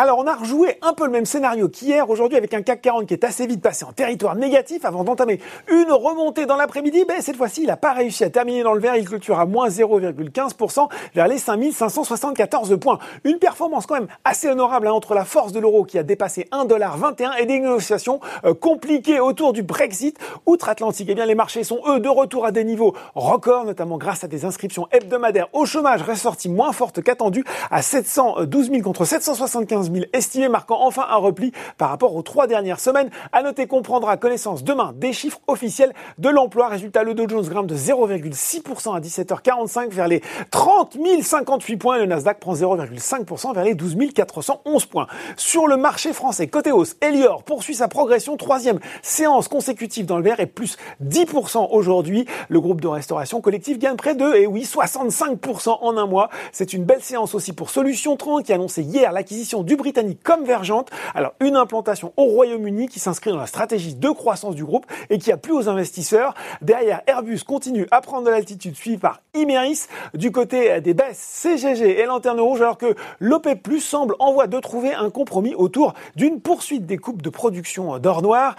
Alors, on a rejoué un peu le même scénario qu'hier, aujourd'hui, avec un CAC 40 qui est assez vite passé en territoire négatif avant d'entamer une remontée dans l'après-midi. Ben, cette fois-ci, il n'a pas réussi à terminer dans le vert. Il clôture à moins 0,15% vers les 5574 points. Une performance quand même assez honorable hein, entre la force de l'euro qui a dépassé 1,21$ et des négociations euh, compliquées autour du Brexit outre-Atlantique. Eh bien, les marchés sont, eux, de retour à des niveaux records, notamment grâce à des inscriptions hebdomadaires au chômage ressorties moins fortes qu'attendues à 712 000 contre 775 000 estimés, marquant enfin un repli par rapport aux trois dernières semaines. À noter qu'on prendra connaissance demain des chiffres officiels de l'emploi. Résultat, le Dow Jones grimpe de 0,6% à 17h45 vers les 30 058 points. Le Nasdaq prend 0,5% vers les 12 411 points. Sur le marché français, côté hausse, Elior poursuit sa progression. Troisième séance consécutive dans le vert et plus 10% aujourd'hui. Le groupe de restauration collective gagne près de, et oui, 65% en un mois. C'est une belle séance aussi pour Solution 30 qui a annoncé hier l'acquisition du britannique Convergente. Alors, une implantation au Royaume-Uni qui s'inscrit dans la stratégie de croissance du groupe et qui a plu aux investisseurs. Derrière, Airbus continue à prendre de l'altitude, suivi par Imeris. Du côté des baisses, CGG et Lanterne Rouge, alors que l'OP Plus semble en voie de trouver un compromis autour d'une poursuite des coupes de production d'or noir.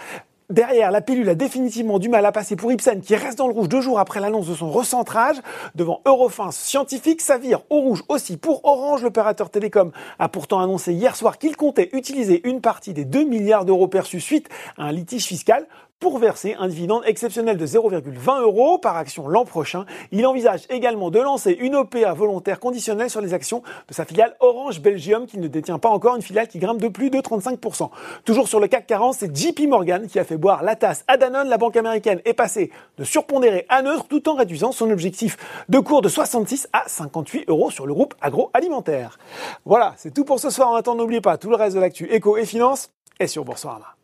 Derrière, la pilule a définitivement du mal à passer pour Ipsen qui reste dans le rouge deux jours après l'annonce de son recentrage. Devant Eurofins Scientifique, ça vire au rouge aussi pour Orange. L'opérateur télécom a pourtant annoncé hier soir qu'il comptait utiliser une partie des 2 milliards d'euros perçus suite à un litige fiscal pour verser un dividende exceptionnel de 0,20 euros par action l'an prochain. Il envisage également de lancer une OPA volontaire conditionnelle sur les actions de sa filiale Orange Belgium qui ne détient pas encore une filiale qui grimpe de plus de 35%. Toujours sur le CAC 40, c'est JP Morgan qui a fait boire la tasse à Danone. La banque américaine est passée de surpondéré à neutre tout en réduisant son objectif de cours de 66 à 58 euros sur le groupe agroalimentaire. Voilà, c'est tout pour ce soir. En attendant, n'oubliez pas tout le reste de l'actu éco et finance est sur Boursorama.